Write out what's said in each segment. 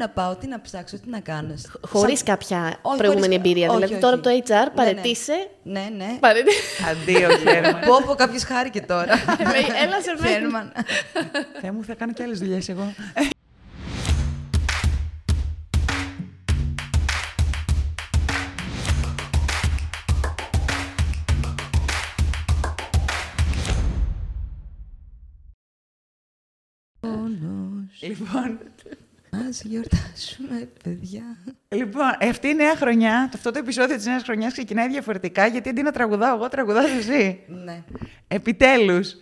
να πάω, τι να ψάξω, τι να κάνω. Χωρίς Σαν- κάποια Όχι, προηγούμενη χωρίς- εμπειρία. όχι, δηλαδή όχι. τώρα από το HR Ναι, ναι. παρετήσε. Ναι, ναι. Παρετή... Αντίο, Χέρμαν. Πω, πω, κάποιος χάρηκε τώρα. Έλα σε μένα. Χέρμαν. Θεέ μου, θα κάνω και άλλες δουλειές εγώ. Πόνος. Λοιπόν, Ας γιορτάσουμε, παιδιά. λοιπόν, αυτή η νέα χρονιά, αυτό το επεισόδιο της νέας χρονιάς ξεκινάει διαφορετικά γιατί αντί να τραγουδάω εγώ, τραγουδάς εσύ. Ναι. Επιτέλους.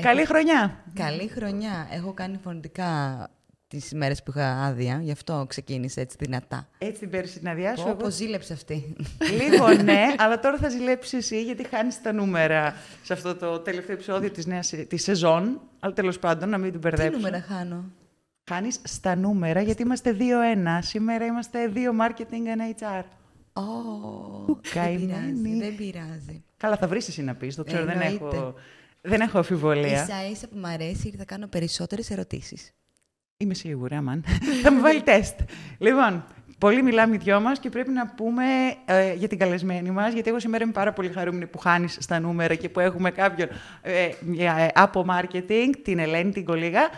Καλή χρονιά. Καλή χρονιά. Έχω κάνει φωνητικά τις ημέρες που είχα άδεια, γι' αυτό ξεκίνησε έτσι δυνατά. Έτσι την πέρυσι την αδειά σου. εγώ- Όπως ζήλεψε αυτή. Λίγο ναι, αλλά τώρα θα ζηλέψεις εσύ γιατί χάνεις τα νούμερα σε αυτό το τελευταίο επεισόδιο της νέα της σεζόν. Αλλά τέλος πάντων, να μην την Τι μπερδέψω. νούμερα χάνω; Χάνει στα νούμερα γιατί είμαστε 2-1. Σήμερα είμαστε 2 marketing and HR. Ω, δεν καημένη. πειράζει, δεν πειράζει. Καλά, θα βρεις εσύ να πεις. Το ξέρω, δεν Εννοείται. έχω, δεν έχω αμφιβολία. Ίσα ίσα που μ' αρέσει γιατί θα κάνω περισσότερες ερωτήσεις. Είμαι σίγουρη, αμάν. θα μου βάλει τεστ. Λοιπόν, πολύ μιλάμε οι δυο μας και πρέπει να πούμε ε, για την καλεσμένη μας, γιατί εγώ σήμερα είμαι πάρα πολύ χαρούμενη που χάνεις στα νούμερα και που έχουμε κάποιον ε, μια, ε, από marketing, την Ελένη την Κολίγα.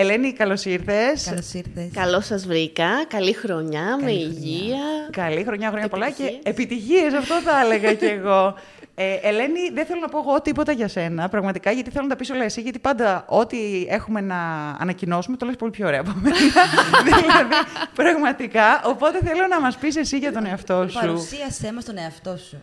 Ελένη, καλώς ήρθες. Καλώς ήρθες. Καλώς σας βρήκα. Καλή χρονιά, με Καλή υγεία. Καλή χρονιά, χρόνια πολλά και Επιτυχίες. επιτυχίες, αυτό θα έλεγα κι εγώ. Ε, Ελένη, δεν θέλω να πω εγώ τίποτα για σένα, πραγματικά, γιατί θέλω να τα πεις όλα εσύ, γιατί πάντα ό,τι έχουμε να ανακοινώσουμε το λες πολύ πιο ωραία από μένα. δηλαδή, πραγματικά. Οπότε θέλω να μας πεις εσύ για τον εαυτό σου. Παρουσίασέ μας τον εαυτό σου.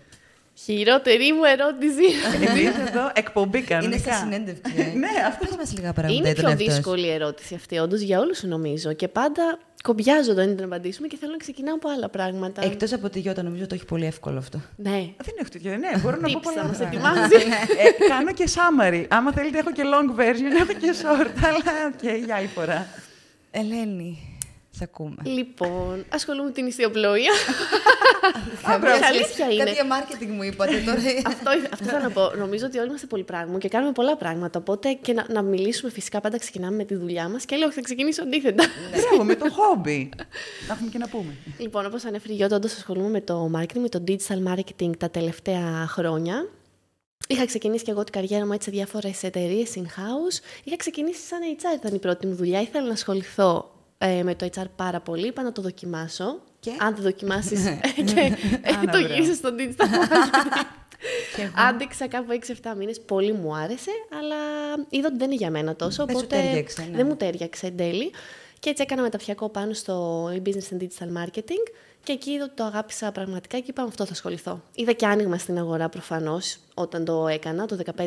Χειρότερη μου ερώτηση. Εμείς εδώ εκπομπή κανονικά. Είναι σε συνέντευξη. ε. ναι, αυτό. Πες μας λίγα πράγματα Είναι για τον πιο εαυτό σου. δύσκολη η ερώτηση αυτή, όντως, για όλους νομίζω. Και πάντα κομπιάζω όταν είναι να απαντήσουμε και θέλω να ξεκινάω από άλλα πράγματα. Εκτός από τη Γιώτα, νομίζω το έχει πολύ εύκολο αυτό. Ναι. Δεν έχω τέτοιο, ναι, μπορώ να πω Tips πολλά θα μας πράγματα. ετοιμάζεις. ε, κάνω και summary. Άμα θέλετε έχω και long version, έχω και short, αλλά οκ, για άλλη φορά. Ελένη, σε ακούμε. Λοιπόν, ασχολούμαι με την ιστιοπλοεία. Θα μπράβο. Αλήθεια είναι. Κάτι για marketing μου είπατε τώρα. αυτό, αυτό θα να πω. Νομίζω ότι όλοι είμαστε πολύ πράγμα και κάνουμε πολλά πράγματα. Οπότε και να, να μιλήσουμε φυσικά πάντα ξεκινάμε με τη δουλειά μας. Και λέω, θα ξεκινήσω αντίθετα. Μπράβο, με το hobby. Να έχουμε και να πούμε. λοιπόν, όπως ανέφερε η Γιώτα, όντως ασχολούμαι με το marketing, με το digital marketing τα τελευταία χρόνια. Είχα ξεκινήσει και εγώ την καριέρα μου έτσι σε διάφορες εταιρείες in-house. Είχα ξεκινήσει σαν HR, ήταν η πρώτη μου δουλειά. Ήθελα να ασχοληθώ ε, με το HR πάρα πολύ. Είπα να το δοκιμάσω. Και; Αν το δοκιμάσεις και ε, Άνα, το μπράβο. γύρισες στο digital marketing. Και εγώ. Άντεξα κάπου 6-7 μήνες, πολύ μου άρεσε, αλλά είδα ότι δεν είναι για μένα τόσο, Δεν σου οπότε τέριαξε, ναι. δεν μου τέριαξε εν τέλει. Και έτσι έκανα μεταφιακό πάνω στο e-business and digital marketing και εκεί είδα ότι το αγάπησα πραγματικά και είπα με αυτό θα ασχοληθώ. Είδα και άνοιγμα στην αγορά προφανώς όταν το έκανα, το 15-16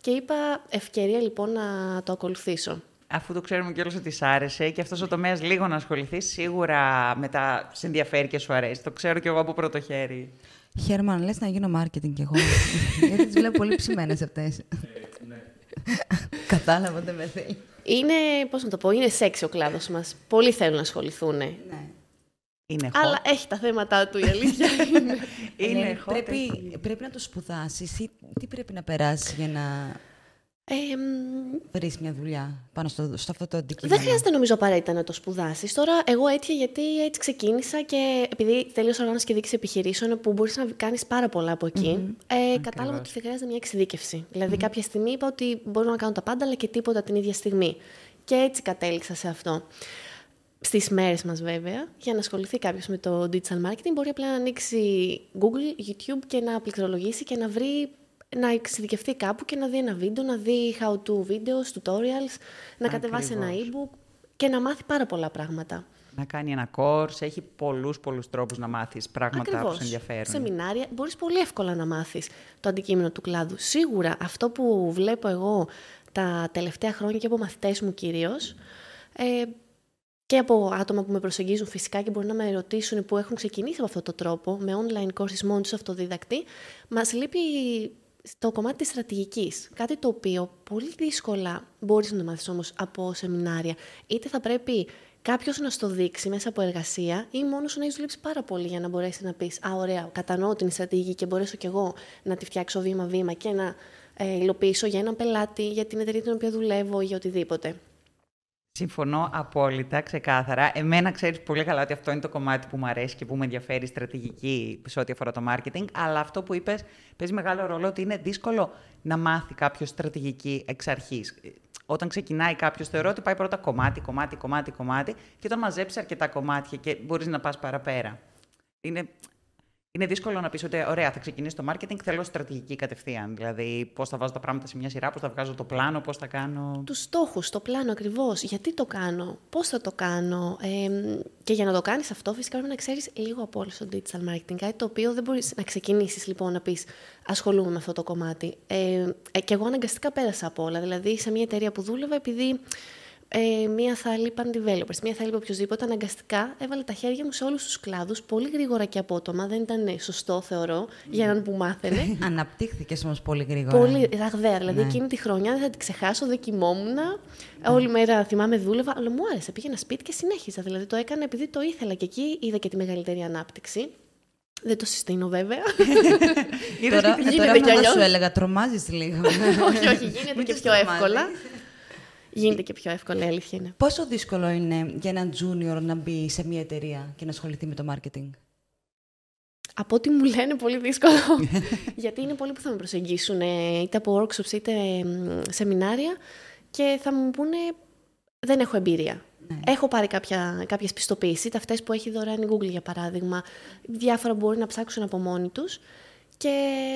και είπα ευκαιρία λοιπόν να το ακολουθήσω. Αφού το ξέρουμε κιόλας ότι σ' άρεσε και αυτός ο τομέας λίγο να ασχοληθεί, σίγουρα μετά σε ενδιαφέρει και σου αρέσει. Το ξέρω κι εγώ από πρώτο χέρι. Χέρμαν, λες να γίνω marketing κι εγώ. Γιατί τις βλέπω πολύ ψημένες αυτές. Κατάλαβα, δεν με θέλει. Είναι, πώς να το πω, είναι σεξι ο κλάδος μας. Πολλοί θέλουν να ασχοληθούν. Ναι. Είναι hot. Αλλά έχει τα θέματα του η αλήθεια είναι. Είναι Ελένη, hot, πρέπει, έχει. πρέπει να το σπουδάσεις ή τι πρέπει να περάσεις για να Ε, μ, βρεις μια δουλειά πάνω στο, στο αυτό το αντικείμενο. Δεν χρειάζεται νομίζω απαραίτητα να το σπουδάσεις. Τώρα, εγώ έτυχε γιατί έτσι ξεκίνησα και επειδή τελείωσα οργάνωση και δίκηση επιχειρήσεων, που μπορείς να κάνεις πάρα πολλά από εκεί, ε, κατάλαβα ότι θα χρειάζεται μια εξειδίκευση. Δηλαδή, κάποια στιγμή είπα ότι μπορώ να κάνω τα πάντα, αλλά και τίποτα την ίδια στιγμή. Και έτσι κατέληξα σε αυτό. Στις μέρες μας, βέβαια, για να ασχοληθεί κάποιος με το digital marketing, μπορεί απλά να ανοίξει Google, YouTube και να πληκτρολογήσει και να βρει να εξειδικευτεί κάπου και να δει ένα βίντεο, να δει how-to videos, tutorials, να κατεβάσει ένα Ακριβώς. e-book και να μάθει πάρα πολλά πράγματα. Να κάνει ένα course, έχει πολλούς πολλούς τρόπους να μάθεις πράγματα που Ακριβώς. σε ενδιαφέρουν. Σεμινάρια μπορείς πολύ εύκολα να μάθεις το αντικείμενο του κλάδου. Σίγουρα αυτό που βλέπω εγώ τα τελευταία χρόνια και από μαθητές μου κυρίως, ε, και από άτομα που με προσεγγίζουν φυσικά και μπορεί να με ρωτήσουν που έχουν ξεκινήσει από αυτόν τον τρόπο, με online courses μόνοι τους αυτοδίδακτοι, μας λείπει το κομμάτι της στρατηγικής. Κάτι το οποίο πολύ δύσκολα μπορείς να το μάθεις όμως από σεμινάρια. Είτε θα πρέπει κάποιος να στο δείξει μέσα από εργασία ή μόνος σου να έχεις δουλέψει πάρα πολύ για να μπορέσεις να πεις «Α, ωραία, κατανοώ την στρατηγική και μπορέσω κι εγώ να τη φτιάξω βήμα-βήμα και να ε, υλοποιήσω για έναν πελάτη, για την εταιρεία την οποία δουλεύω ή για οτιδήποτε». Συμφωνώ απόλυτα, ξεκάθαρα. Εμένα ξέρεις πολύ καλά ότι αυτό είναι το κομμάτι που μου αρέσει και που με ενδιαφέρει στρατηγική σε ό,τι αφορά το marketing. Αλλά αυτό που είπες παίζει μεγάλο ρόλο ότι είναι δύσκολο να μάθει κάποιος στρατηγική εξ αρχής. Όταν ξεκινάει κάποιος, θεωρώ ότι πάει πρώτα κομμάτι, κομμάτι, κομμάτι, κομμάτι, και όταν μαζέψει αρκετά κομμάτια και μπορείς να πας παραπέρα. Είναι είναι δύσκολο να πεις ότι ωραία, θα ξεκινήσει το marketing, θέλω στρατηγική κατευθείαν. Δηλαδή, πώς θα βάζω τα πράγματα σε μια σειρά, πώς θα βγάζω το πλάνο, πώς θα κάνω. Τους στόχους, το πλάνο ακριβώς. Γιατί το κάνω, πώς θα το κάνω. Ε, και για να το κάνεις αυτό, φυσικά πρέπει να ξέρεις λίγο από όλο στο digital marketing. Κάτι το οποίο δεν μπορείς να ξεκινήσεις λοιπόν να πεις Ασχολούμαι με αυτό το κομμάτι. Ε, ε, και εγώ αναγκαστικά πέρασα από όλα. Δηλαδή, σε μια εταιρεία που δούλευα, επειδή ε, μία θα λείπαν developers, μία θα λείπει οποιοδήποτε. Αναγκαστικά έβαλε τα χέρια μου σε όλους τους κλάδους, πολύ γρήγορα και απότομα. Δεν ήταν σωστό, θεωρώ, για έναν που μάθαινε. Αναπτύχθηκες όμως πολύ γρήγορα. Πολύ ραγδαία. Δηλαδή, ναι. εκείνη τη χρονιά δεν θα την ξεχάσω, δεν κοιμόμουν. Όλη μέρα θυμάμαι δούλευα, αλλά μου άρεσε. Πήγαινα σπίτι και συνέχιζα. Δηλαδή, το έκανα επειδή το ήθελα και εκεί είδα και τη μεγαλύτερη ανάπτυξη. Δεν το συστήνω βέβαια. τώρα τώρα και σου έλεγα, τρομάζεις λίγο. όχι, όχι, γίνεται και πιο εύκολα. Γίνεται και πιο εύκολο, η αλήθεια είναι. Πόσο δύσκολο είναι για έναν junior να μπει σε μια εταιρεία και να ασχοληθεί με το marketing; Από ό,τι μου λένε, πολύ δύσκολο. Γιατί είναι πολλοί που θα με προσεγγίσουν είτε από workshops είτε σεμινάρια και θα μου πούνε δεν έχω εμπειρία. Ναι. Έχω πάρει κάποια, κάποιες πιστοποίησεις, είτε αυτές που έχει δωρεάν η Google για παράδειγμα, διάφορα μπορεί να ψάξουν από μόνοι τους και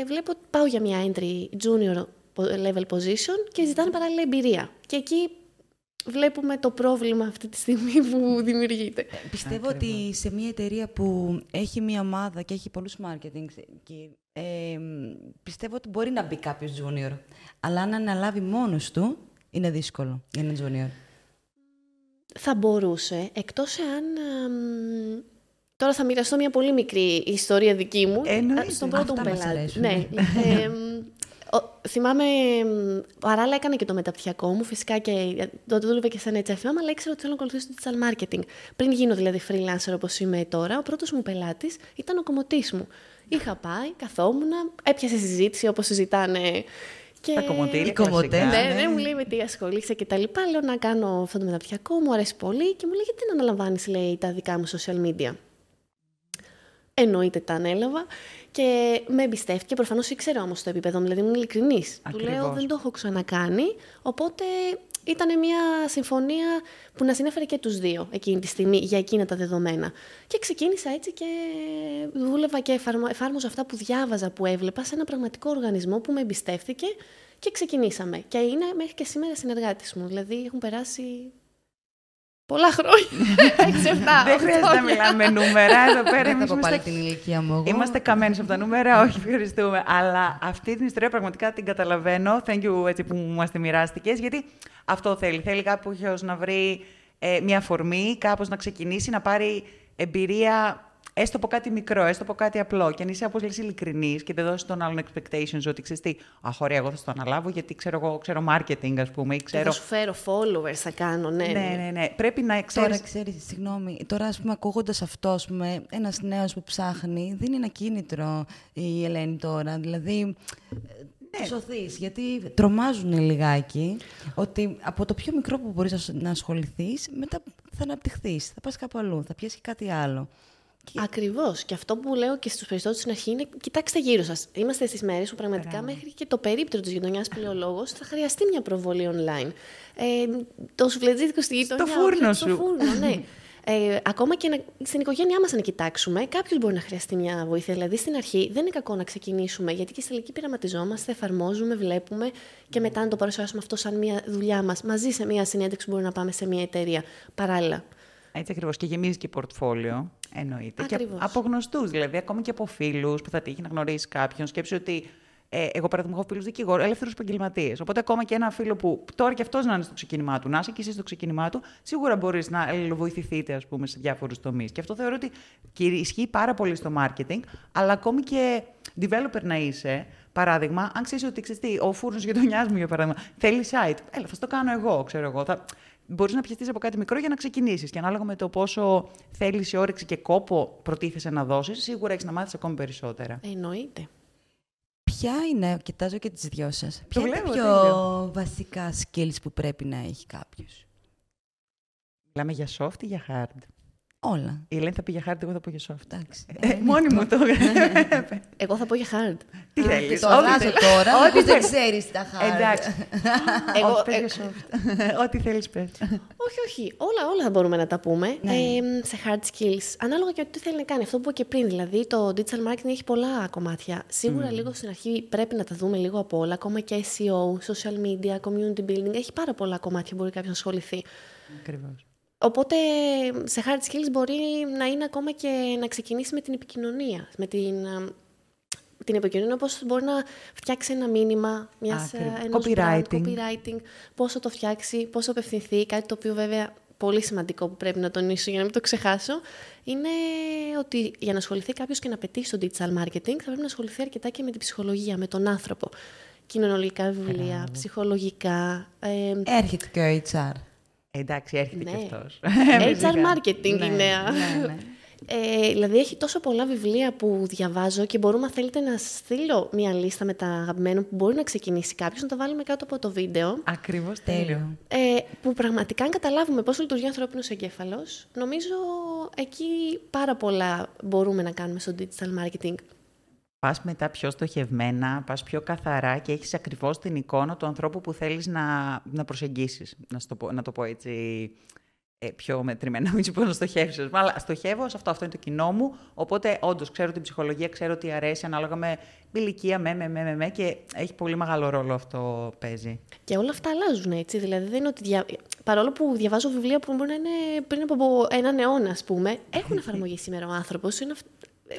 βλέπω ότι πάω για μια entry junior level position και ζητάνε παράλληλα εμπειρία. Και εκεί βλέπουμε το πρόβλημα αυτή τη στιγμή που δημιουργείται. Ε, πιστεύω ότι σε μια εταιρεία που έχει μια ομάδα και έχει πολλούς marketing, και, ε, πιστεύω ότι μπορεί να μπει κάποιος junior. Αλλά αν αναλάβει μόνος του, είναι δύσκολο για έναν junior. Θα μπορούσε, εκτός εάν... τώρα θα μοιραστώ μια πολύ μικρή ιστορία δική μου. Εννοείται. Στον πρώτο μου πελάτη. Ναι. ε, θυμάμαι, παράλληλα έκανα και το μεταπτυχιακό μου, φυσικά και τότε δούλευα και σαν HFM, αλλά ήξερα ότι θέλω να ακολουθήσω το digital marketing. Πριν γίνω δηλαδή freelancer όπως είμαι τώρα, ο πρώτος μου πελάτης ήταν ο κομμωτής μου. Είχα πάει, καθόμουν, έπιασε συζήτηση όπως συζητάνε και... Τα κομμωτήρια, ναι, ναι, ναι, μου λέει με τι ασχολείσαι και τα λοιπά. Λέω να κάνω αυτό το μεταπτυχιακό, μου αρέσει πολύ και μου λέει γιατί δεν αναλαμβάνεις, λέει, τα δικά μου social media; Εννοείται τα ανέλαβα και με εμπιστεύτηκε. Προφανώς ήξερα όμως το επίπεδο μου, δηλαδή ήμουν ειλικρινής. Του λέω δεν το έχω ξανακάνει. Οπότε ήταν μια συμφωνία που να συνέφερε και τους δύο εκείνη τη στιγμή για εκείνα τα δεδομένα. Και ξεκίνησα έτσι και δούλευα και εφάρμοζα αυτά που διάβαζα, που έβλεπα σε ένα πραγματικό οργανισμό που με εμπιστεύτηκε και ξεκινήσαμε. Και είναι μέχρι και σήμερα συνεργάτης μου. Δηλαδή έχουν περάσει Πολλά χρόνια. Δεν χρειάζεται να μιλάμε νούμερα. Εδώ πέρα είμαστε... πάλι την ηλικία μου. Είμαστε καμένοι από τα νούμερα. Όχι, ευχαριστούμε. Αλλά αυτή την ιστορία πραγματικά την καταλαβαίνω. Thank you έτσι, που μας τη μοιράστηκες. Γιατί αυτό θέλει. Θέλει κάποιος να βρει ε, μια φορμή, κάπως να ξεκινήσει, να πάρει εμπειρία έστω από κάτι μικρό, έστω από κάτι απλό. Και αν είσαι, όπως λες, ειλικρινής και δεν δώσεις τον άλλον expectations ότι ξέρεις τι, Αχ, ωραία, εγώ θα το αναλάβω γιατί ξέρω, εγώ, ξέρω marketing, ας πούμε. Ή ξέρω... Και θα σου φέρω followers, θα κάνω, ναι. Ναι, ναι, ναι. ναι. Πρέπει να ξέρει. Τώρα ξέρεις, συγγνώμη, τώρα ας πούμε, ακούγοντας αυτό, ας πούμε, ένας νέος που ψάχνει, δεν είναι ακίνητρο η Ελένη τώρα. Δηλαδή, ναι. σωθεί, γιατί τρομάζουν λιγάκι ότι από το πιο μικρό που μπορείς να ασχοληθείς, μετά θα αναπτυχθείς, θα πας κάπου αλλού, θα πιάσεις κάτι άλλο. Ακριβώς. Και αυτό που λέω και στους περισσότερους στην αρχή είναι: κοιτάξτε γύρω σας. Είμαστε στις μέρες που πραγματικά μέχρι και το περίπτερο της γειτονιάς πληολόγο θα χρειαστεί μια προβολή online. Ε, το σουφλετζίδικο στη γειτονιά. Στο φούρνο σου. Στο φούρνο, ναι. Ε, ακόμα και να, στην οικογένειά μας, να κοιτάξουμε, κάποιος μπορεί να χρειαστεί μια βοήθεια. Δηλαδή, στην αρχή δεν είναι κακό να ξεκινήσουμε, γιατί και στη τελική πειραματιζόμαστε, εφαρμόζουμε, βλέπουμε και μετά να το παρουσιάσουμε αυτό σαν μια δουλειά μας. Μαζί σε μια συνέντευξη μπορούμε να πάμε σε μια εταιρεία παράλληλα. Έτσι ακριβώς. Και γεμίζει και πορτφόλιο. Εννοείται. Ακριβώς. Και από γνωστούς, δηλαδή, ακόμη και από φίλους που θα τύχει να γνωρίσει κάποιον. Σκέψει ότι ε, εγώ παραδείγμα έχω φίλους δικηγόρους, ελεύθερους επαγγελματίες. Οπότε ακόμα και ένα φίλο που τώρα και αυτός να είναι στο ξεκίνημά του, να είσαι και εσύ στο ξεκίνημά του, σίγουρα μπορείς να βοηθηθείτε, ας πούμε, σε διάφορους τομείς. Και αυτό θεωρώ ότι ισχύει πάρα πολύ στο marketing, αλλά ακόμη και developer να είσαι, παράδειγμα, αν ξέρεις ότι ξέρεις ο φούρνος γειτονιάς μου, για παράδειγμα, θέλει site, έλα, θα το κάνω εγώ, ξέρω εγώ. Θα μπορείς να πιαστεί από κάτι μικρό για να ξεκινήσεις. Και ανάλογα με το πόσο θέλεις η όρεξη και κόπο προτίθεσαι να δώσεις, σίγουρα έχεις να μάθεις ακόμη περισσότερα. Εννοείται. Ποια είναι, κοιτάζω και τις δυο σας, ποια είναι τα πιο βασικά skills που πρέπει να έχει κάποιος; Μιλάμε για soft ή για hard; Όλα. Η Ελένη θα πει για hard, εγώ θα πω για soft. Εντάξει. Ε, μόνη μου το Εγώ θα πω για hard. Τι θέλεις. Το ό,τι αλλάζω θέλεις. τώρα, Ό,τι όπως δεν θέλεις. ξέρεις τα χάρη. Εντάξει. Εγώ- Όχι, πες ε- για soft. Ό,τι θέλεις πες. Όχι, όχι. Όλα, όλα μπορούμε να τα πούμε. Ναι. Ε, σε hard skills. Ανάλογα και τι θέλει να κάνει. Αυτό που είπα και πριν. Δηλαδή, το digital marketing έχει πολλά κομμάτια. Σίγουρα λίγο στην αρχή πρέπει να τα δούμε λίγο από όλα. Ακόμα και SEO, social media, community building. Έχει πάρα πολλά κομμάτια που μπορεί κάποιος να ασχοληθεί. Ακριβώς. Οπότε σε hard skills μπορεί να είναι ακόμα και να ξεκινήσεις με την επικοινωνία. Με την, α, την επικοινωνία πώς μπορεί να φτιάξει ένα μήνυμα μιας, Ακριβώς. α, ενός Copywriting. brand, copywriting, πώς θα το φτιάξει, πώς θα απευθυνθεί, κάτι το οποίο βέβαια πολύ σημαντικό που πρέπει να τονίσω για να μην το ξεχάσω, είναι ότι για να ασχοληθεί κάποιος και να πετύχει στο digital marketing θα πρέπει να ασχοληθεί αρκετά και με την ψυχολογία, με τον άνθρωπο. Κοινωνικά βιβλία, ψυχολογικά, ε, Έρχεται και ο HR. Εντάξει, έρχεται Ναι. και αυτός. HR marketing Ναι, είναι. ναι, ναι. Ε, δηλαδή έχει τόσο πολλά βιβλία που διαβάζω και μπορούμε, αν θέλετε, να στείλω μια λίστα με τα αγαπημένων που μπορεί να ξεκινήσει κάποιος, να τα βάλουμε κάτω από το βίντεο. Ακριβώς τέλειο. Τέλειο. Ε, που πραγματικά, αν καταλάβουμε πώς λειτουργεί ο ανθρώπινος εγκέφαλος, νομίζω εκεί πάρα πολλά μπορούμε να κάνουμε στο digital marketing. Πας μετά πιο στοχευμένα, πας πιο καθαρά και έχεις ακριβώς την εικόνα του ανθρώπου που θέλεις να, να προσεγγίσεις. Να, στο πω, να το πω έτσι ε, πιο μετρημένα, μην σου πω να στοχεύσεις. ας πούμε, Αλλά στοχεύω σε αυτό, αυτό είναι το κοινό μου, οπότε όντως ξέρω την ψυχολογία, ξέρω τι αρέσει ανάλογα με ηλικία, με, με, με, με, με και έχει πολύ μεγάλο ρόλο αυτό παίζει. Και όλα αυτά αλλάζουν έτσι. Δηλαδή δεν είναι ότι. Δια... Παρόλο που διαβάζω βιβλία που μπορεί να είναι πριν από έναν αιώνα, ας πούμε, έχουν εφαρμογή σήμερα ο άνθρωπος. Είναι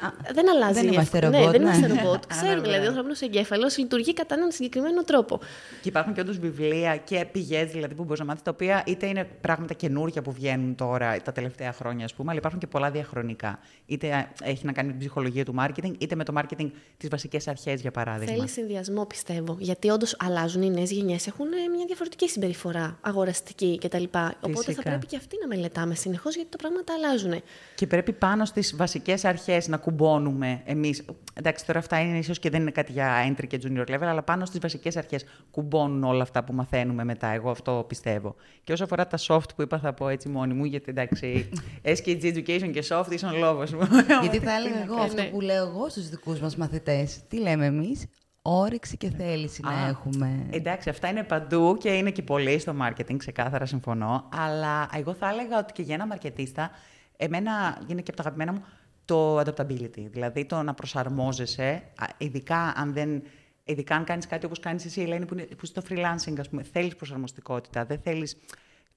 αυ- δεν αλλάζει. δεν είμαστε αυτό. ρομπότ, Ναι, δεν ναι. είμαστε ρομπότ. Α, Ξέρουμε ναι, δηλαδή ο βέβαια. ανθρώπινος εγκέφαλος λειτουργεί κατά έναν συγκεκριμένο τρόπο. Και υπάρχουν και όντως βιβλία και πηγές δηλαδή, που μπορείς να μάθεις, τα οποία είτε είναι πράγματα καινούργια που βγαίνουν τώρα τα τελευταία χρόνια, ας πούμε, αλλά υπάρχουν και πολλά διαχρονικά. Είτε έχει να κάνει με την ψυχολογία του marketing, είτε με το marketing τις βασικές αρχές, για παράδειγμα. Θέλει συνδυασμό, πιστεύω. Γιατί όντως αλλάζουν οι νέες γενιές, έχουν ε, μια διαφορετική συμπεριφορά αγοραστική κτλ. Οπότε θα Φυσικά. πρέπει και αυτοί να μελετάμε συνεχώς γιατί τα πράγματα αλλάζουν. Και πρέπει πάνω στις βασικές αρχές να κουμπώνουμε εμείς. Εντάξει, τώρα αυτά είναι ίσως και δεν είναι κάτι για entry και junior level, αλλά πάνω στις βασικές αρχές κουμπώνουν όλα αυτά που μαθαίνουμε μετά. Εγώ αυτό πιστεύω. Και όσο αφορά τα soft που είπα, θα πω έτσι μόνη μου, γιατί εντάξει, SKG Education και soft ήσουν λόγος μου. Γιατί θα έλεγα εγώ αυτό ναι. που λέω εγώ στους δικούς μας μαθητές. Τι λέμε εμείς, όρεξη και θέληση να Α, έχουμε. Εντάξει, αυτά είναι παντού και είναι και πολύ στο marketing, ξεκάθαρα συμφωνώ. Αλλά εγώ θα έλεγα ότι και για ένα μαρκετίστα, εμένα είναι και από τα αγαπημένα μου το adaptability. Δηλαδή το να προσαρμόζεσαι, α, ειδικά αν δεν. Ειδικά αν κάνεις κάτι όπως κάνεις εσύ, Ελένη, που είναι, που είσαι στο freelancing, ας πούμε, θέλεις προσαρμοστικότητα. Δεν θέλεις.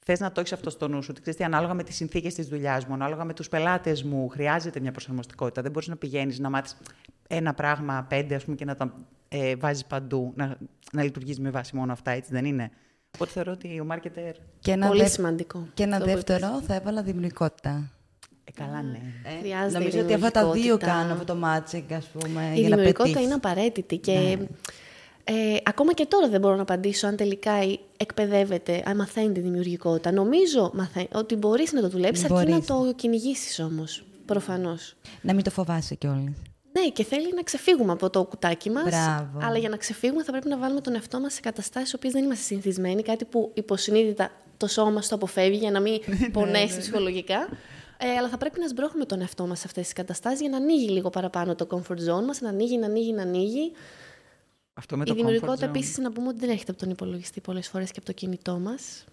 Θες να το έχεις αυτό στο νου σου. Ότι ξέρεις τι, ανάλογα με τις συνθήκες της δουλειάς μου, ανάλογα με τους πελάτες μου, χρειάζεται μια προσαρμοστικότητα. Δεν μπορείς να πηγαίνεις να μάθεις ένα πράγμα, πέντε, ας πούμε, και να τα ε, βάζεις παντού, να, να λειτουργείς με βάση μόνο αυτά, έτσι δεν είναι; Οπότε θεωρώ ότι ο marketer. Και ένα, Πολύ δε- σημαντικό. και ένα αυτό που δεύτερο θα έβαλα δημιουργικότητα. Ε, καλά, ναι. Ε, Χρειάζεται Νομίζω ότι αυτά τα δύο δημιουργικότητα. κάνουν αυτό το matching, ας πούμε, Η για να δημιουργικότητα πετύχεις. είναι απαραίτητη και Ναι. ε, ακόμα και τώρα δεν μπορώ να απαντήσω αν τελικά η- εκπαιδεύεται, αν μαθαίνει τη δημιουργικότητα. Νομίζω μαθαίνει, ότι μπορείς να το δουλέψεις, αρκεί να Μπορείς. το κυνηγήσεις όμως, προφανώς. Να μην το φοβάσαι κιόλας. Ναι, και θέλει να ξεφύγουμε από το κουτάκι μας, Μπράβο. αλλά για να ξεφύγουμε θα πρέπει να βάλουμε τον εαυτό μας σε καταστάσεις οποίες δεν είμαστε συνηθισμένοι, κάτι που υποσυνείδητα το σώμα μας το αποφεύγει για να μην πονέσει ψυχολογικά. Ε, αλλά θα πρέπει να σμπρώχνουμε τον εαυτό μας σε αυτές τις καταστάσεις για να ανοίγει λίγο παραπάνω το comfort zone μας, να ανοίγει, να ανοίγει, να ανοίγει. Αυτό με Η το δημιουργικότητα comfort zone. επίσης να πούμε ότι δεν έρχεται από τον υπολογιστή πολλές φορές και από το κινητό μας.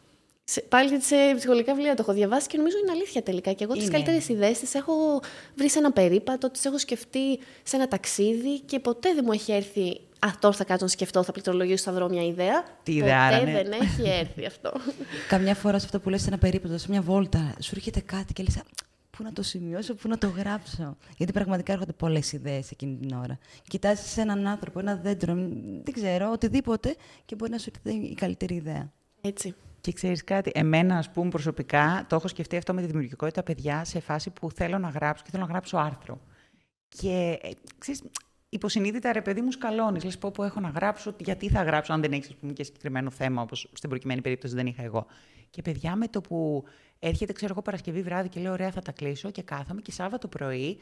Πάλι γιατί σε ψυχολογικά βιβλία το έχω διαβάσει και νομίζω είναι αλήθεια τελικά. Και εγώ τις Είναι. καλύτερες ιδέες τις έχω βρει σε ένα περίπατο, τις έχω σκεφτεί σε ένα ταξίδι και ποτέ δεν μου έχει έρθει. Α, τώρα θα κάτσω να σκεφτώ, θα πληκτρολογήσω, θα βρω μια ιδέα. Τι ποτέ ιδέα, άρα, ναι. δεν έχει έρθει αυτό. Καμιά φορά σε αυτό που λες σε ένα περίπτωτο, σε μια βόλτα, σου έρχεται κάτι και λες «Α, πού να το σημειώσω, πού να το γράψω. Γιατί πραγματικά έρχονται πολλές ιδέες εκείνη την ώρα. Κοιτάζεις σε έναν άνθρωπο, ένα δέντρο, δεν ξέρω, οτιδήποτε και μπορεί να σου έρθει η καλύτερη ιδέα. Έτσι. Και ξέρεις κάτι, εμένα, ας πούμε, προσωπικά το έχω σκεφτεί αυτό με τη δημιουργικότητα, παιδιά, σε φάση που θέλω να γράψω και θέλω να γράψω άρθρο. Και ε, ξέρεις, υποσυνείδητα ρε παιδί μου σκαλώνεις. Λες πω που έχω να γράψω, γιατί θα γράψω, αν δεν έχεις και συγκεκριμένο θέμα, όπως στην προκειμένη περίπτωση δεν είχα εγώ. Και παιδιά με το που έρχεται, ξέρω εγώ, Παρασκευή βράδυ και λέω: Ωραία, θα τα κλείσω και κάθομαι και Σάββατο πρωί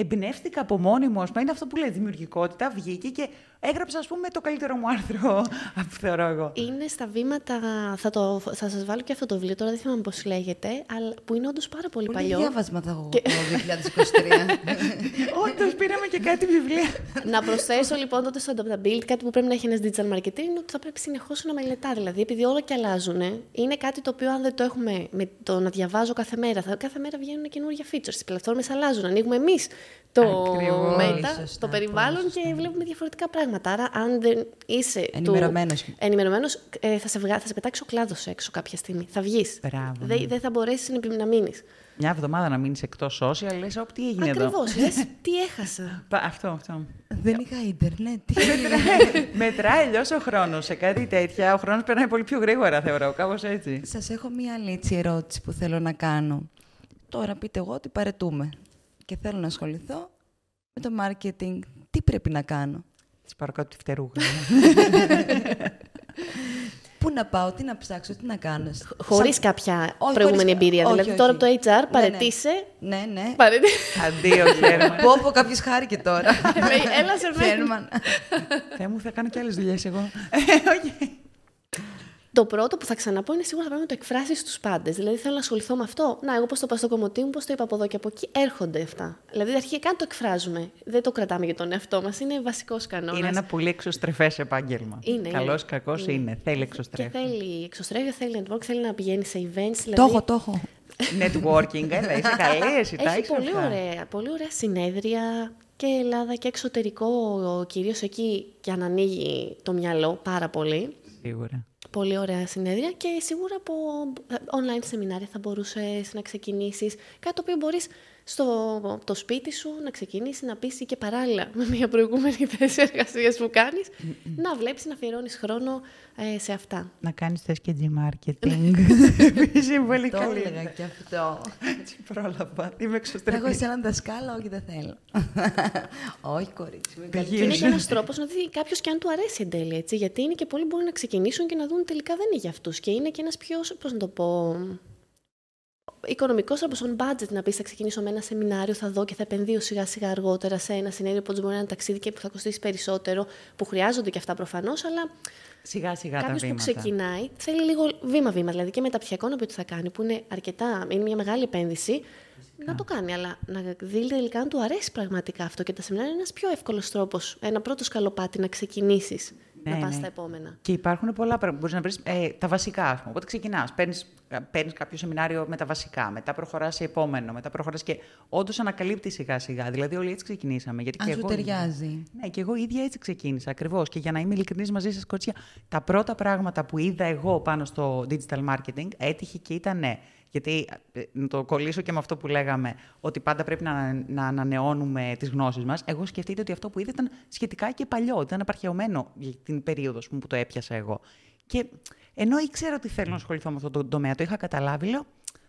εμπνεύστηκα από μόνη μου, ας πούμε, είναι αυτό που λέει δημιουργικότητα, βγήκε και έγραψα, ας πούμε, το καλύτερο μου άρθρο, που θεωρώ εγώ. Είναι στα βήματα, θα, το, θα σας βάλω και αυτό το βιβλίο, τώρα δεν θυμάμαι πώς λέγεται, αλλά που είναι όντως πάρα πολύ, Πολύ παλιό. διάβασμα θα έχω Και- το 2023. Όντως, πήραμε και κάτι βιβλία. να προσθέσω λοιπόν τότε στο adaptability κάτι που πρέπει να έχει ένας digital marketing είναι ότι θα πρέπει συνεχώς να μελετά. Δηλαδή, επειδή όλα και αλλάζουν, είναι κάτι το οποίο αν δεν το έχουμε με το να διαβάζω κάθε μέρα, θα, κάθε μέρα βγαίνουν καινούργια features. Οι πλατφόρμες αλλάζουν. Ανοίγουμε εμείς το Ακριβώς. Meta, Σωστά, το περιβάλλον πολύ και σωστά. βλέπουμε διαφορετικά πράγματα. Άρα, αν δεν είσαι. του- Ενημερωμένος. ενημερωμένος, ε, θα, σε βγα... θα σε πετάξει ο κλάδος έξω κάποια στιγμή. Θα βγεις. Μπράβο, Δεν ναι. δεν θα μπορέσεις να μείνεις. Μια εβδομάδα να μείνεις εκτός social, λες, Ωπ, τι έγινε εδώ. Ακριβώς. τι έχασα. Πα- Αυτό, αυτό. Δεν είχα ίντερνετ. Τι Μετράει αλλιώς ο χρόνος σε κάτι τέτοια. Ο χρόνος περνάει πολύ πιο γρήγορα, θεωρώ. Κάπως έτσι. Σας έχω μία άλλη έτσι ερώτηση που θέλω να κάνω. Τώρα πείτε εγώ ότι παρετούμε και θέλω να ασχοληθώ με το marketing. Τι πρέπει να κάνω; Της πάρω κάτω τη φτερούγα. Πού να πάω, τι να ψάξω, τι να κάνω. Χωρίς Σαν- κάποια Όχι, προηγούμενη χωρίς- εμπειρία. όχι, δηλαδή, όχι. τώρα από το HR Ναι, ναι. παρετήσε. Ναι, ναι. Παρετή... Αντίο, Χέρμαν. Πω, πω, κάποιος χάρηκε τώρα. Έλα σε μένα. Χέρμαν. Θεέ μου, θα κάνω κι άλλες δουλειές εγώ. Όχι. Το πρώτο που θα ξαναπώ είναι σίγουρα θα πρέπει να το εκφράσεις στους πάντες. Δηλαδή, θέλω να ασχοληθώ με αυτό. Να, εγώ πώς το πάω στο κομμωτή μου, πώς το είπα από εδώ και από εκεί. Έρχονται αυτά. Δηλαδή, αρχικά το εκφράζουμε. Δεν το κρατάμε για τον εαυτό μας. Είναι βασικός κανόνας. Είναι ένα πολύ εξωστρεφές επάγγελμα. Είναι, Καλός είναι. κακός Είναι. είναι. Θέλει Και εξωστρέφεια. θέλει εξωστρέφεια, θέλει network, θέλει να πηγαίνει σε events. Δηλαδή, Το έχω, το έχω. Networking, έλα, είσαι καλή, εσύ τα Έχει έχεις πολύ αυτά. ωραία, πολύ ωραία συνέδρια και Ελλάδα και εξωτερικό, κυρίως εκεί για να ανοίγει το μυαλό πάρα πολύ. Σίγουρα. Πολύ ωραία συνέδρια και σίγουρα από online σεμινάρια θα μπορούσες να ξεκινήσεις. Κάτι το οποίο μπορείς στο το σπίτι σου να ξεκινήσει να πεις και παράλληλα με μια προηγούμενη θέση εργασίας που κάνεις, να βλέπεις να αφιερώνεις χρόνο ε, σε αυτά. Να κάνεις θες και G-marketing. Επίσης είναι πολύ Το καλή. έλεγα και αυτό. Έτσι πρόλαβα. Είμαι Θα εξωστρεφή. έχω σε έναν δασκάλα, όχι δεν θέλω. όχι, κορίτσι. με Δεν καλή- Και είναι Ίσως. και ένας τρόπος να δει κάποιος και αν του αρέσει εν τέλει. Έτσι, γιατί είναι και πολλοί μπορεί να ξεκινήσουν και να δουν τελικά δεν είναι για αυτούς. Και είναι και ένας πιο, πώς να το πω, οικονομικός τρόπο on budget να πεις θα ξεκινήσω με ένα σεμινάριο, θα δω και θα επενδύω σιγά σιγά αργότερα σε ένα συνέδριο που μπορεί να είναι ένα ταξίδι και που θα κοστίσει περισσότερο, που χρειάζονται και αυτά προφανώς, αλλά Σιγά σιγά τα κάποιος που βήματα. ξεκινάει θέλει λίγο βήμα-βήμα. Δηλαδή και μεταπτυχιακό να πει ότι θα κάνει, που είναι αρκετά, είναι μια μεγάλη επένδυση, να το κάνει. Αλλά να δει τελικά αν του αρέσει πραγματικά αυτό και τα σεμινάρια είναι ένας πιο εύκολος τρόπος, ένα πρώτο σκαλοπάτι να ξεκινήσεις Ναι, να πας ναι. στα επόμενα. Και υπάρχουν πολλά πράγματα. Μπορείς να βρεις ε, τα βασικά, ας πούμε. Οπότε ξεκινάς. Παίρνεις κάποιο σεμινάριο με τα βασικά, μετά προχωράς σε επόμενο, μετά προχωράς και όντως ανακαλύπτεις σιγά σιγά. Δηλαδή, όλοι έτσι ξεκινήσαμε. Γιατί Αν και σου εγώ, ταιριάζει. Ναι, και εγώ ίδια έτσι ξεκίνησα ακριβώς. Και για να είμαι ειλικρινής μαζί σας, κορίτσια, τα πρώτα πράγματα που είδα εγώ πάνω στο digital marketing έτυχε και ήταν ναι. Γιατί ε, να το κολλήσω και με αυτό που λέγαμε, ότι πάντα πρέπει να, να ανανεώνουμε τις γνώσεις μας. Εγώ σκεφτείτε ότι αυτό που είδα ήταν σχετικά και παλιό, ήταν απαρχαιωμένο για την περίοδο ας πούμε, που το έπιασα εγώ. Και ενώ ήξερα ότι θέλω να ασχοληθώ με αυτό το τομέα, το είχα καταλάβει, λέω.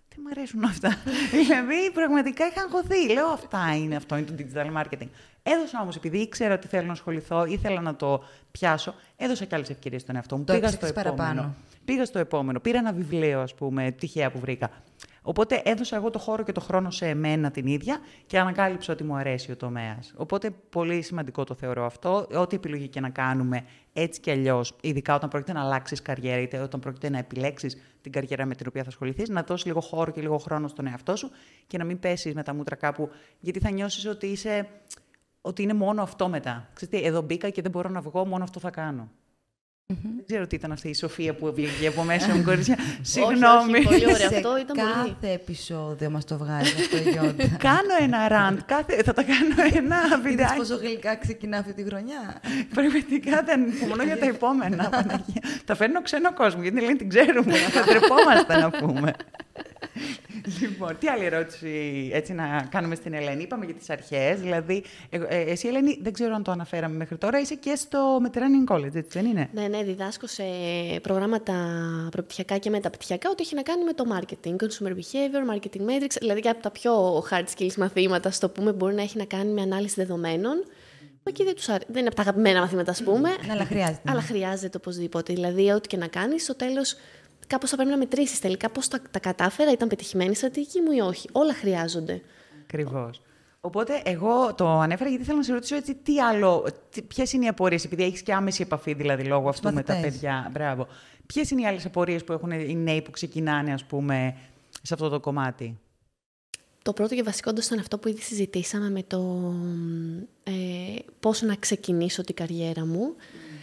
Δεν μου αρέσουν αυτά. δηλαδή, πραγματικά είχα αγχωθεί. Λέω, αυτά είναι, αυτό είναι το digital marketing. Έδωσα όμως, επειδή ήξερα ότι θέλω να ασχοληθώ, ήθελα να το πιάσω, έδωσα και άλλες ευκαιρίες στον εαυτό μου. Το Πήγα στο έψαξες επόμενο. παραπάνω. Πήγα στο επόμενο. Πήρα ένα βιβλίο, ας πούμε, τυχαία που βρήκα. Οπότε έδωσα εγώ το χώρο και το χρόνο σε εμένα την ίδια και ανακάλυψα ότι μου αρέσει ο τομέας. Οπότε πολύ σημαντικό το θεωρώ αυτό. Ό,τι επιλογή και να κάνουμε έτσι κι αλλιώς, ειδικά όταν πρόκειται να αλλάξεις καριέρα, είτε όταν πρόκειται να επιλέξεις την καριέρα με την οποία θα ασχοληθείς, να δώσεις λίγο χώρο και λίγο χρόνο στον εαυτό σου και να μην πέσεις με τα μούτρα κάπου, γιατί θα νιώσεις ότι είσαι. Ότι είναι μόνο αυτό μετά. Ξέρετε, εδώ μπήκα και δεν μπορώ να βγω, μόνο αυτό θα κάνω. Δεν ξέρω τι ήταν αυτή η σοφία που βγήκε από μέσα μου, κορίτσια. Συγγνώμη. όχι, πολύ ωραία. Σε Αυτό ήταν πολύ. κάθε επεισόδιο μας το βγάζει αυτό η Γιώτα. κάνω ένα ραντ, κάθε... θα τα κάνω ένα Είδες βιντεάκι. πόσο γλυκά ξεκινά αυτή τη χρονιά; Πραγματικά δεν υπομονώ για τα επόμενα. Παναγία. τα φέρνω ξένο κόσμο, γιατί λένε την ξέρουμε. θα τρεπόμαστε να πούμε. Λοιπόν, τι άλλη ερώτηση έτσι να κάνουμε στην Ελένη; Είπαμε για τις αρχές, δηλαδή, εγώ- ε, εσύ Ελένη, δεν ξέρω αν το αναφέραμε μέχρι τώρα, είσαι και στο Mediterranean College, έτσι δεν είναι; Ναι, ναι, διδάσκω σε προγράμματα προπτυχιακά και μεταπτυχιακά ό,τι έχει να κάνει με το marketing, consumer behavior, marketing metrics, δηλαδή και από τα πιο hard skills μαθήματα, στο πούμε, μπορεί να έχει να κάνει με ανάλυση δεδομένων. Που εκεί δεν, τους αρέ- δεν είναι από τα αγαπημένα μαθήματα, ας πούμε. Ναι, αλλά χρειάζεται. Αλλά χρειάζεται οπωσδήποτε. Δηλαδή, ό,τι και να κάνεις, στο τέλος κάπως θα πρέπει να μετρήσεις τελικά πώς τα, τα κατάφερα, ήταν πετυχημένη η στρατηγική μου ή όχι. Όλα χρειάζονται. Ακριβώς. Οπότε εγώ το ανέφερα γιατί θέλω να σε ρωτήσω έτσι τι άλλο, ποιες είναι οι απορίες, επειδή έχεις και άμεση επαφή δηλαδή λόγω αυτού με τα παιδιά. Μπράβο. Ποιες είναι οι άλλες απορίες που έχουν οι νέοι που ξεκινάνε, ας πούμε, σε αυτό το κομμάτι; Το πρώτο και βασικό ήταν αυτό που ήδη συζητήσαμε με το ε, πώς να ξεκινήσω την καριέρα μου.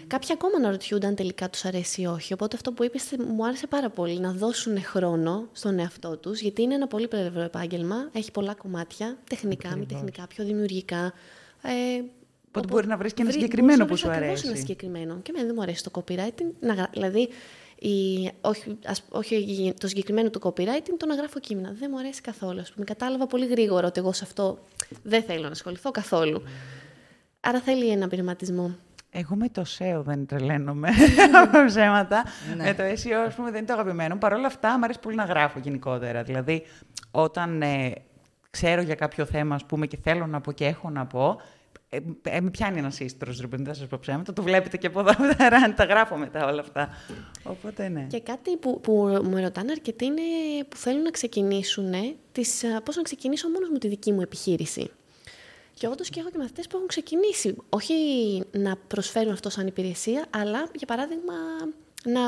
Κάποιοι ακόμα να ρωτιούνται αν τελικά τους αρέσει ή όχι. Οπότε αυτό που είπες μου άρεσε πάρα πολύ, να δώσουν χρόνο στον εαυτό τους, γιατί είναι ένα πολύ πλευρό επάγγελμα, έχει πολλά κομμάτια, τεχνικά, μη τεχνικά, πιο δημιουργικά. Ε, Οπότε μπορεί να βρεις και ένα συγκεκριμένο που σου αρέσει. ένα συγκεκριμένο. Και εμένα δεν μου αρέσει το copywriting. Να, δηλαδή, η, όχι, ας, όχι το συγκεκριμένο του copywriting, το να γράφω κείμενα. Δεν μου αρέσει καθόλου. Ας πούμε, κατάλαβα πολύ γρήγορα ότι εγώ σε αυτό δεν θέλω να ασχοληθώ καθόλου. Άρα θέλει ένα πειραματισμό. Εγώ με το SEO δεν τρελαίνομαι από ψέματα. Ναι. Με το SEO, ας πούμε, δεν είναι το αγαπημένο. Παρ' όλα αυτά, μου αρέσει πολύ να γράφω γενικότερα. Δηλαδή, όταν ε, ξέρω για κάποιο θέμα, ας πούμε, και θέλω να πω και έχω να πω, ε, ε, με πιάνει ένας σύστρο, ρε δεν θα σας πω ψέματα. Το βλέπετε και από εδώ πέρα, τα γράφω μετά όλα αυτά. Οπότε ναι. Και κάτι που, που μου ρωτάνε αρκετοί είναι που θέλουν να ξεκινήσουν, τις, πώς να ξεκινήσω μόνος με τη δική μου επιχείρηση. Και όντω και έχω και μαθητές που έχουν ξεκινήσει. Όχι να προσφέρουν αυτό σαν υπηρεσία, αλλά για παράδειγμα να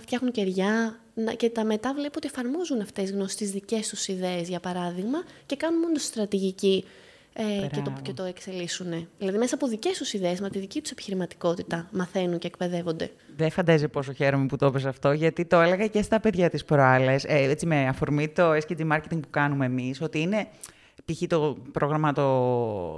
φτιάχνουν κεριά. Να, και τα μετά βλέπω ότι εφαρμόζουν αυτές τι γνώσει, τι δικές τους ιδέες, για παράδειγμα, και κάνουν μόνος στρατηγική ε, και, το, και το εξελίσσουν. Δηλαδή, μέσα από δικές τους ιδέες, με τη δική τους επιχειρηματικότητα, μαθαίνουν και εκπαιδεύονται. Δεν φαντάζεσαι πόσο χαίρομαι που το έπες αυτό, γιατί το έλεγα και στα παιδιά της προάλλες, ε, έτσι με αφορμή το SKG marketing που κάνουμε εμείς, ότι είναι. Π.χ. το πρόγραμμα το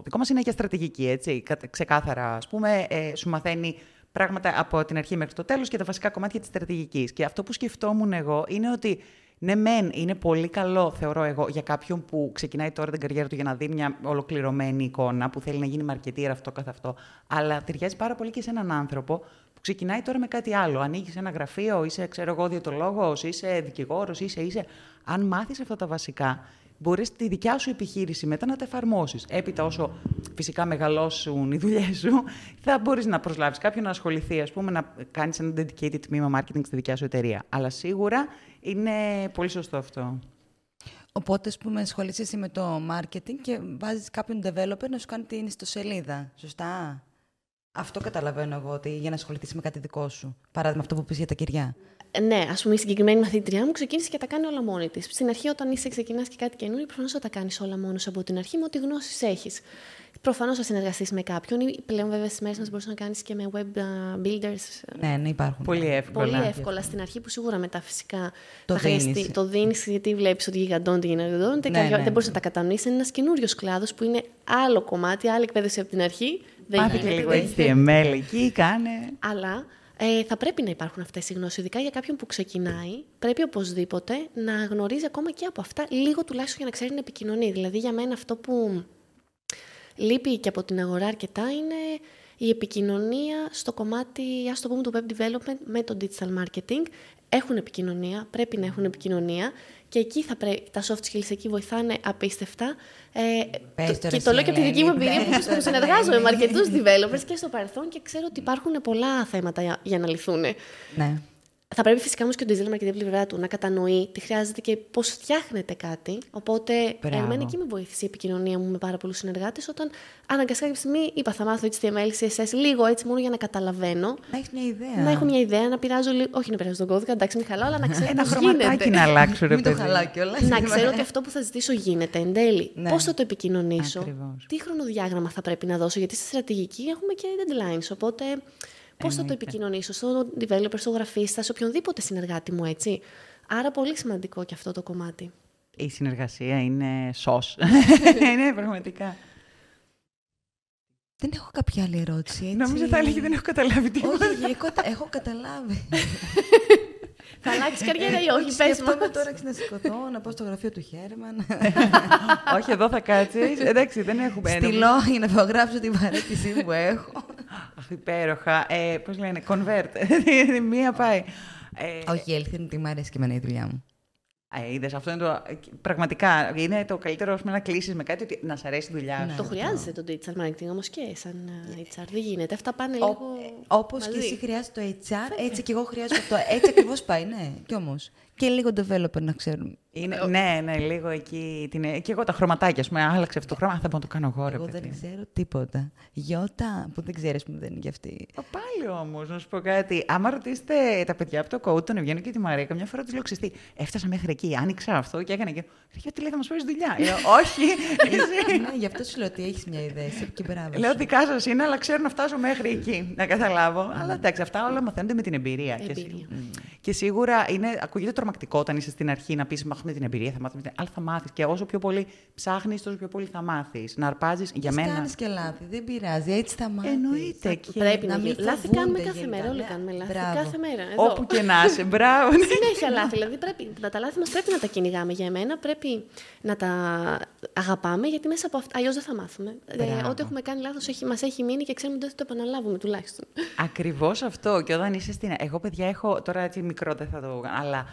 δικό μας είναι για στρατηγική, έτσι. Ξεκάθαρα, ας πούμε, ε, σου μαθαίνει πράγματα από την αρχή μέχρι το τέλος και τα βασικά κομμάτια της στρατηγικής. Και αυτό που σκεφτόμουν εγώ είναι ότι ναι, μεν είναι πολύ καλό, θεωρώ εγώ, για κάποιον που ξεκινάει τώρα την καριέρα του για να δει μια ολοκληρωμένη εικόνα, που θέλει να γίνει μαρκετήρα αυτό καθ' αυτό. Αλλά ταιριάζει πάρα πολύ και σε έναν άνθρωπο που ξεκινάει τώρα με κάτι άλλο. Ανοίγεις ένα γραφείο, είσαι, ξέρω εγώ, διαιτολόγος, είσαι δικηγόρος, είσαι, είσαι. Αν μάθεις αυτά τα βασικά, μπορείς τη δικιά σου επιχείρηση μετά να τα εφαρμόσεις. Έπειτα, όσο φυσικά μεγαλώσουν οι δουλειές σου, θα μπορείς να προσλάβεις κάποιον να ασχοληθεί, ας πούμε, να κάνεις ένα dedicated τμήμα marketing στη δικιά σου εταιρεία. Αλλά σίγουρα είναι πολύ σωστό αυτό. Οπότε, ας πούμε, ασχολείσαι με το marketing και βάζεις κάποιον developer να σου κάνει την ιστοσελίδα. Σωστά; Αυτό καταλαβαίνω εγώ, ότι για να ασχοληθείς με κάτι δικό σου. Παράδειγμα, αυτό που πεις για τα κεριά. Ε, ναι, ας πούμε, η συγκεκριμένη μαθήτριά μου ξεκίνησε και τα κάνει όλα μόνη της. Στην αρχή, όταν είσαι ξεκινάς και κάτι καινούριο, προφανώς θα τα κάνεις όλα μόνος από την αρχή με ό,τι γνώσεις έχεις. Προφανώς θα συνεργαστείς με κάποιον. Πλέον, βέβαια, στις μέρες μας μπορείς να κάνεις και με web builders. Ναι, ναι, υπάρχουν. Πολύ εύκολα. Πολύ εύκολα στην αρχή, που σίγουρα μετά φυσικά το θα χρειαστεί. Το δίνεις, γιατί βλέπεις ότι γιγαντώνεται και γιγαντώνεται. Ναι, ναι, δεν μπορείς να τα κατανοήσεις. Είναι ένας καινούριος κλάδος που είναι άλλο κομμάτι, άλλη εκπαίδευση από την αρχή. Μάθε και λίγο HTML εκεί, κάνε. Αλλά ε, θα πρέπει να υπάρχουν αυτές οι γνώσεις, ειδικά για κάποιον που ξεκινάει. Πρέπει οπωσδήποτε να γνωρίζει ακόμα και από αυτά λίγο τουλάχιστον για να ξέρει να επικοινωνεί. Δηλαδή, για μένα αυτό που λείπει και από την αγορά αρκετά είναι η επικοινωνία στο κομμάτι, ας το πούμε, του web development με το digital marketing. Έχουν επικοινωνία, πρέπει να έχουν επικοινωνία και εκεί θα πρέπει, τα soft skills εκεί βοηθάνε απίστευτα. Ε, το, και το λέω και από τη δική μου εμπειρία που συνεργάζομαι με αρκετούς developers και στο παρελθόν και ξέρω ότι υπάρχουν πολλά θέματα για, για να λυθούν. Ναι. Θα πρέπει φυσικά όμως και ο digital marketing πλευρά του να κατανοεί τι χρειάζεται και πώς φτιάχνεται κάτι. Οπότε, εμένα εκεί με βοήθησε η επικοινωνία μου με πάρα πολλούς συνεργάτες, όταν αναγκαστικά κάποια στιγμή είπα θα μάθω HTML, CSS, λίγο έτσι μόνο για να καταλαβαίνω. Να έχεις μια ιδέα. Να έχω μια ιδέα, να πειράζω λίγο. Όχι να πειράζω τον κώδικα, εντάξει, μην χαλάω, αλλά να ξέρω. Ένα χρωματάκι να αλλάξω, ρε Μην το χαλάω κιόλας. Να ξέρω ότι αυτό που θα ζητήσω γίνεται εν τέλει. Ναι. Πώς θα το επικοινωνήσω, τι χρονοδιάγραμμα θα πρέπει να δώσω, γιατί στη στρατηγική έχουμε και deadlines. Οπότε Πώς θα το επικοινωνήσω στο developer, στο γραφίστα, σε οποιονδήποτε συνεργάτη μου, έτσι. Άρα πολύ σημαντικό και αυτό το κομμάτι. Η συνεργασία είναι σως. είναι πραγματικά. Δεν έχω κάποια άλλη ερώτηση, έτσι. Νομίζω θα έλεγε δεν έχω καταλάβει τίποτα. Όχι, έχω, έχω καταλάβει. Θα αλλάξεις καριέρα ή όχι, πες μου. τώρα να σηκωθώ, να πάω στο γραφείο του Χέρμαν. όχι, εδώ θα κάτσεις. Εντάξει, δεν έχουμε. Στυλώ για να υπογράψω την παρέτησή που έχω. Αχ, υπέροχα. Ε, Πώς λένε, convert. Μία πάει. Ε, όχι, η αλήθεια είναι ότι μου αρέσει και εμένα η δουλειά μου. Ε, είδες, αυτό είναι το, πραγματικά είναι το καλύτερο πούμε, να κλείσεις με κάτι ότι να σ' αρέσει η δουλειά σου. Ναι, το χρειάζεται το digital marketing όμως και σαν HR. Δεν γίνεται. Αυτά πάνε λίγο. Όπως και εσύ χρειάζεται το HR, έτσι και εγώ χρειάζομαι αυτό. Έτσι ακριβώς πάει, ναι. Κι όμως. Και λίγο developer να ξέρουμε. Είναι, ναι, ναι, λίγο εκεί. Την, και εγώ τα χρωματάκια, ας πούμε, άλλαξε αυτό το χρώμα. Θα μπορώ να το κάνω εγώ, ρε Εγώ παιδί. δεν ξέρω τίποτα. Γιώτα, που δεν ξέρεις που δεν είναι για αυτή. Ω, Πάλι όμως, να σου πω κάτι. Άμα ρωτήσετε τα παιδιά από το coach, τον Ευγένιο και τη Μαρία, καμιά φορά τους λέω ξεστή. Έφτασα μέχρι εκεί, άνοιξα αυτό και έκανα και. Γιατί λέει θα μας φέρει δουλειά. λέω, Όχι, εσύ. ναι, γι' αυτό σου λέω ότι έχεις μια ιδέα. Εσύ και μπράβος. Λέω σου. δικά σας είναι, αλλά ξέρω να φτάσω μέχρι εκεί. Να καταλάβω. Αλλά εντάξει, αυτά όλα μαθαίνονται με την εμπειρία. Και, Εμπειρία. σίγουρα- και σίγουρα είναι, ακούγεται τρομακτικό όταν είσαι στην αρχή να πεις Μαχούμε την εμπειρία, θα μάθουμε. την-» Αλλά θα μάθεις. Και όσο πιο πολύ ψάχνεις, τόσο πιο πολύ θα μάθεις. Να αρπάζεις για μένα. Κάνεις και λάθη. Δεν πειράζει. Έτσι θα μάθεις. Εννοείται. Και Πρέπει να, να μην γίνει. Λάθη φοβούνται κάνουμε κάθε γενικά. μέρα. Όλοι Ναι, κάνουμε λάθη. μπράβο. Κάθε μέρα. Εδώ. Όπου και να είσαι. Μπράβο. ναι. Συνέχεια λάθη. Δηλαδή πρέπει, τα, τα λάθη μας πρέπει να τα κυνηγάμε για εμένα. Πρέπει να τα αγαπάμε γιατί μέσα από αυτά. Αλλιώς δεν θα μάθουμε. Ε, Μπράβο. ό,τι έχουμε κάνει λάθος μας έχει μείνει και ξέρουμε ότι δεν θα το επαναλάβουμε τουλάχιστον. Ακριβώς αυτό. Και όταν είσαι στην. Εγώ, παιδιά, έχω. Τώρα έτσι μικρό δεν θα το. Αλλά.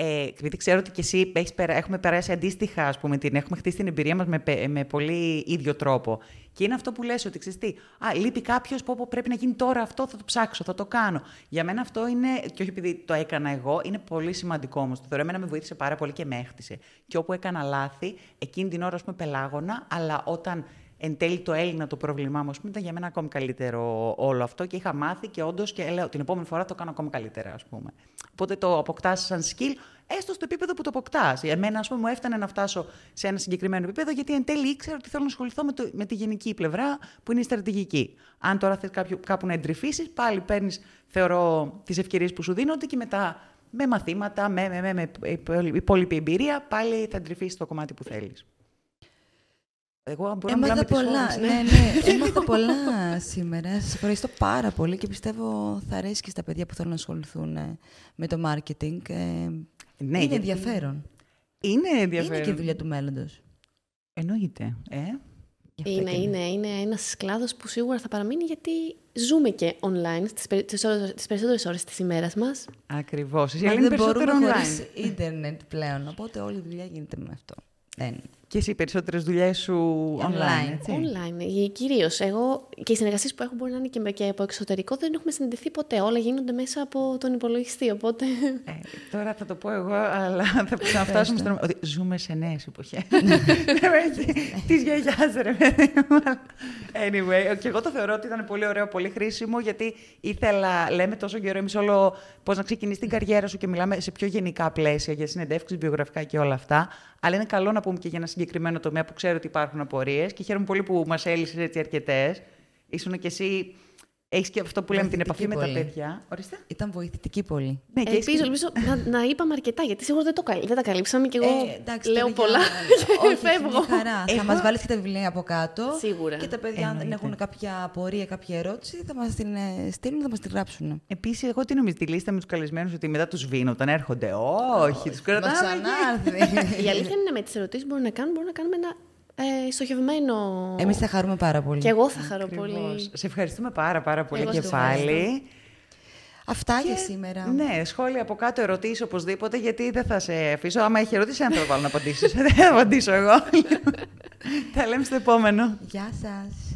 Ε, επειδή ξέρω ότι και εσύ έχεις περα... έχουμε περάσει αντίστοιχα, ας πούμε, την... έχουμε χτίσει την εμπειρία μας με, πε- με πολύ ίδιο τρόπο. Και είναι αυτό που λες ότι ξέρεις τι, α, λείπει κάποιος που πω, πρέπει να γίνει τώρα αυτό, θα το ψάξω, θα το κάνω. Για μένα αυτό είναι, και όχι επειδή το έκανα εγώ, είναι πολύ σημαντικό όμως. Το θεωρώ εμένα με βοήθησε πάρα πολύ και με έχτισε. Και όπου έκανα λάθη, εκείνη την ώρα, ας πούμε, πελάγωνα, αλλά όταν εν τέλει το Έλληνα το πρόβλημά μου, ας πούμε, ήταν για μένα ακόμη καλύτερο όλο αυτό και είχα μάθει και όντως και λέω την επόμενη φορά το κάνω ακόμη καλύτερα, ας πούμε. Οπότε το αποκτάς σαν skill, έστω στο επίπεδο που το αποκτάς. Εμένα, ας πούμε, μου έφτανε να φτάσω σε ένα συγκεκριμένο επίπεδο, γιατί εν τέλει ήξερα ότι θέλω να ασχοληθώ με, το, με τη γενική πλευρά που είναι η στρατηγική. Αν τώρα θες κάπου να εντρυφήσεις, πάλι παίρνεις, θεωρώ, τις ευκαιρίες που σου δίνονται και μετά με μαθήματα, με, με, με, με υπόλοιπη εμπειρία, πάλι θα εντρυφήσεις το κομμάτι που θέλεις. Εγώ μπορώ να Έμαθα μιλάμε τις πολλά. ώρες, Ναι, ναι. Έμαθα πολλά σήμερα. Σας ευχαριστώ πάρα πολύ και πιστεύω θα αρέσει και στα παιδιά που θέλουν να ασχοληθούν ε, με το marketing. Ε, Ναι, είναι γιατί ενδιαφέρον. Είναι ενδιαφέρον. Είναι και δουλειά του μέλλοντος. Εννοείται. Ε; Είναι, είναι, είναι ένας κλάδος που σίγουρα θα παραμείνει γιατί ζούμε και online τις περισσότερες ώρες της ημέρας μας. Ακριβώς. Η Μα άλλη είναι δεν περισσότερο μπορούμε online. χωρίς ίντερνετ πλέον. Οπότε όλη η δουλειά γίνεται με αυτό. Δεν. Και εσύ οι περισσότερες δουλειές σου online. Online. έτσι; Online, κυρίως. Εγώ και οι συνεργασίες που έχω μπορεί να είναι και, με- και από εξωτερικό δεν έχουμε συνδεθεί ποτέ. Όλα γίνονται μέσα από τον υπολογιστή. Οπότε. Ε, τώρα θα το πω εγώ, αλλά θα ξαναφτάσουμε στον. Ότι ζούμε σε νέες εποχές. Τη γιαγιάς, ρε παιδί μου. Anyway, και εγώ το θεωρώ ότι ήταν πολύ ωραίο, πολύ χρήσιμο, γιατί ήθελα, λέμε τόσο καιρό εμείς όλο πώς να ξεκινήσει την καριέρα σου και μιλάμε σε πιο γενικά πλαίσια για συνεντεύξεις, βιογραφικά και όλα αυτά. Αλλά είναι καλό να πούμε και για ένα συγκεκριμένο τομέα που ξέρω ότι υπάρχουν απορίες και χαίρομαι πολύ που μας έλυσες έτσι αρκετές. Ήσουν και εσύ. Έχεις και αυτό που λέμε την επαφή Βοηθητική με τα πολύ. παιδιά. Ορίστε. Ήταν βοηθητική πολύ. Ναι, και έχεις Ελπίζω, και- ελπίζω να, να είπαμε αρκετά, γιατί σίγουρα δεν, το, καλ- δεν τα καλύψαμε και εγώ Ε, εντάξει, λέω τώρα πολλά για- και Όχι, φεύγω. μια χαρά. Εγώ- Θα μας βάλεις και τα βιβλία από κάτω. Σίγουρα. Και τα παιδιά, αν δεν Εννοείται. έχουν κάποια απορία, κάποια ερώτηση, θα μας την ε, στείλουν, θα μας την γράψουν. Επίσης, εγώ τι νομίζω, τη λίστα με τους καλεσμένους ότι μετά τους σβήνω όταν έρχονται. Όχι, τους Θα κρατάμε. ξανάρθει. Η αλήθεια είναι με τις ερωτήσεις που μπορούμε να κάνουμε, μπορούμε να κάνουμε ένα ε, στοχευμένο. Εμείς θα χαρούμε πάρα πολύ. Και εγώ θα χαρώ Ακριβώς. πολύ. Σε ευχαριστούμε πάρα πάρα πολύ Εγώ και σε πάλι. ευχαριστώ. Αυτά για Και- σήμερα. Ναι, σχόλια από κάτω, ερωτήσεις οπωσδήποτε, γιατί δεν θα σε αφήσω. Άμα έχει ερωτήσεις, δεν θα το βάλω να απαντήσεις. δεν θα απαντήσω εγώ. Τα λέμε στο επόμενο. Γεια σας.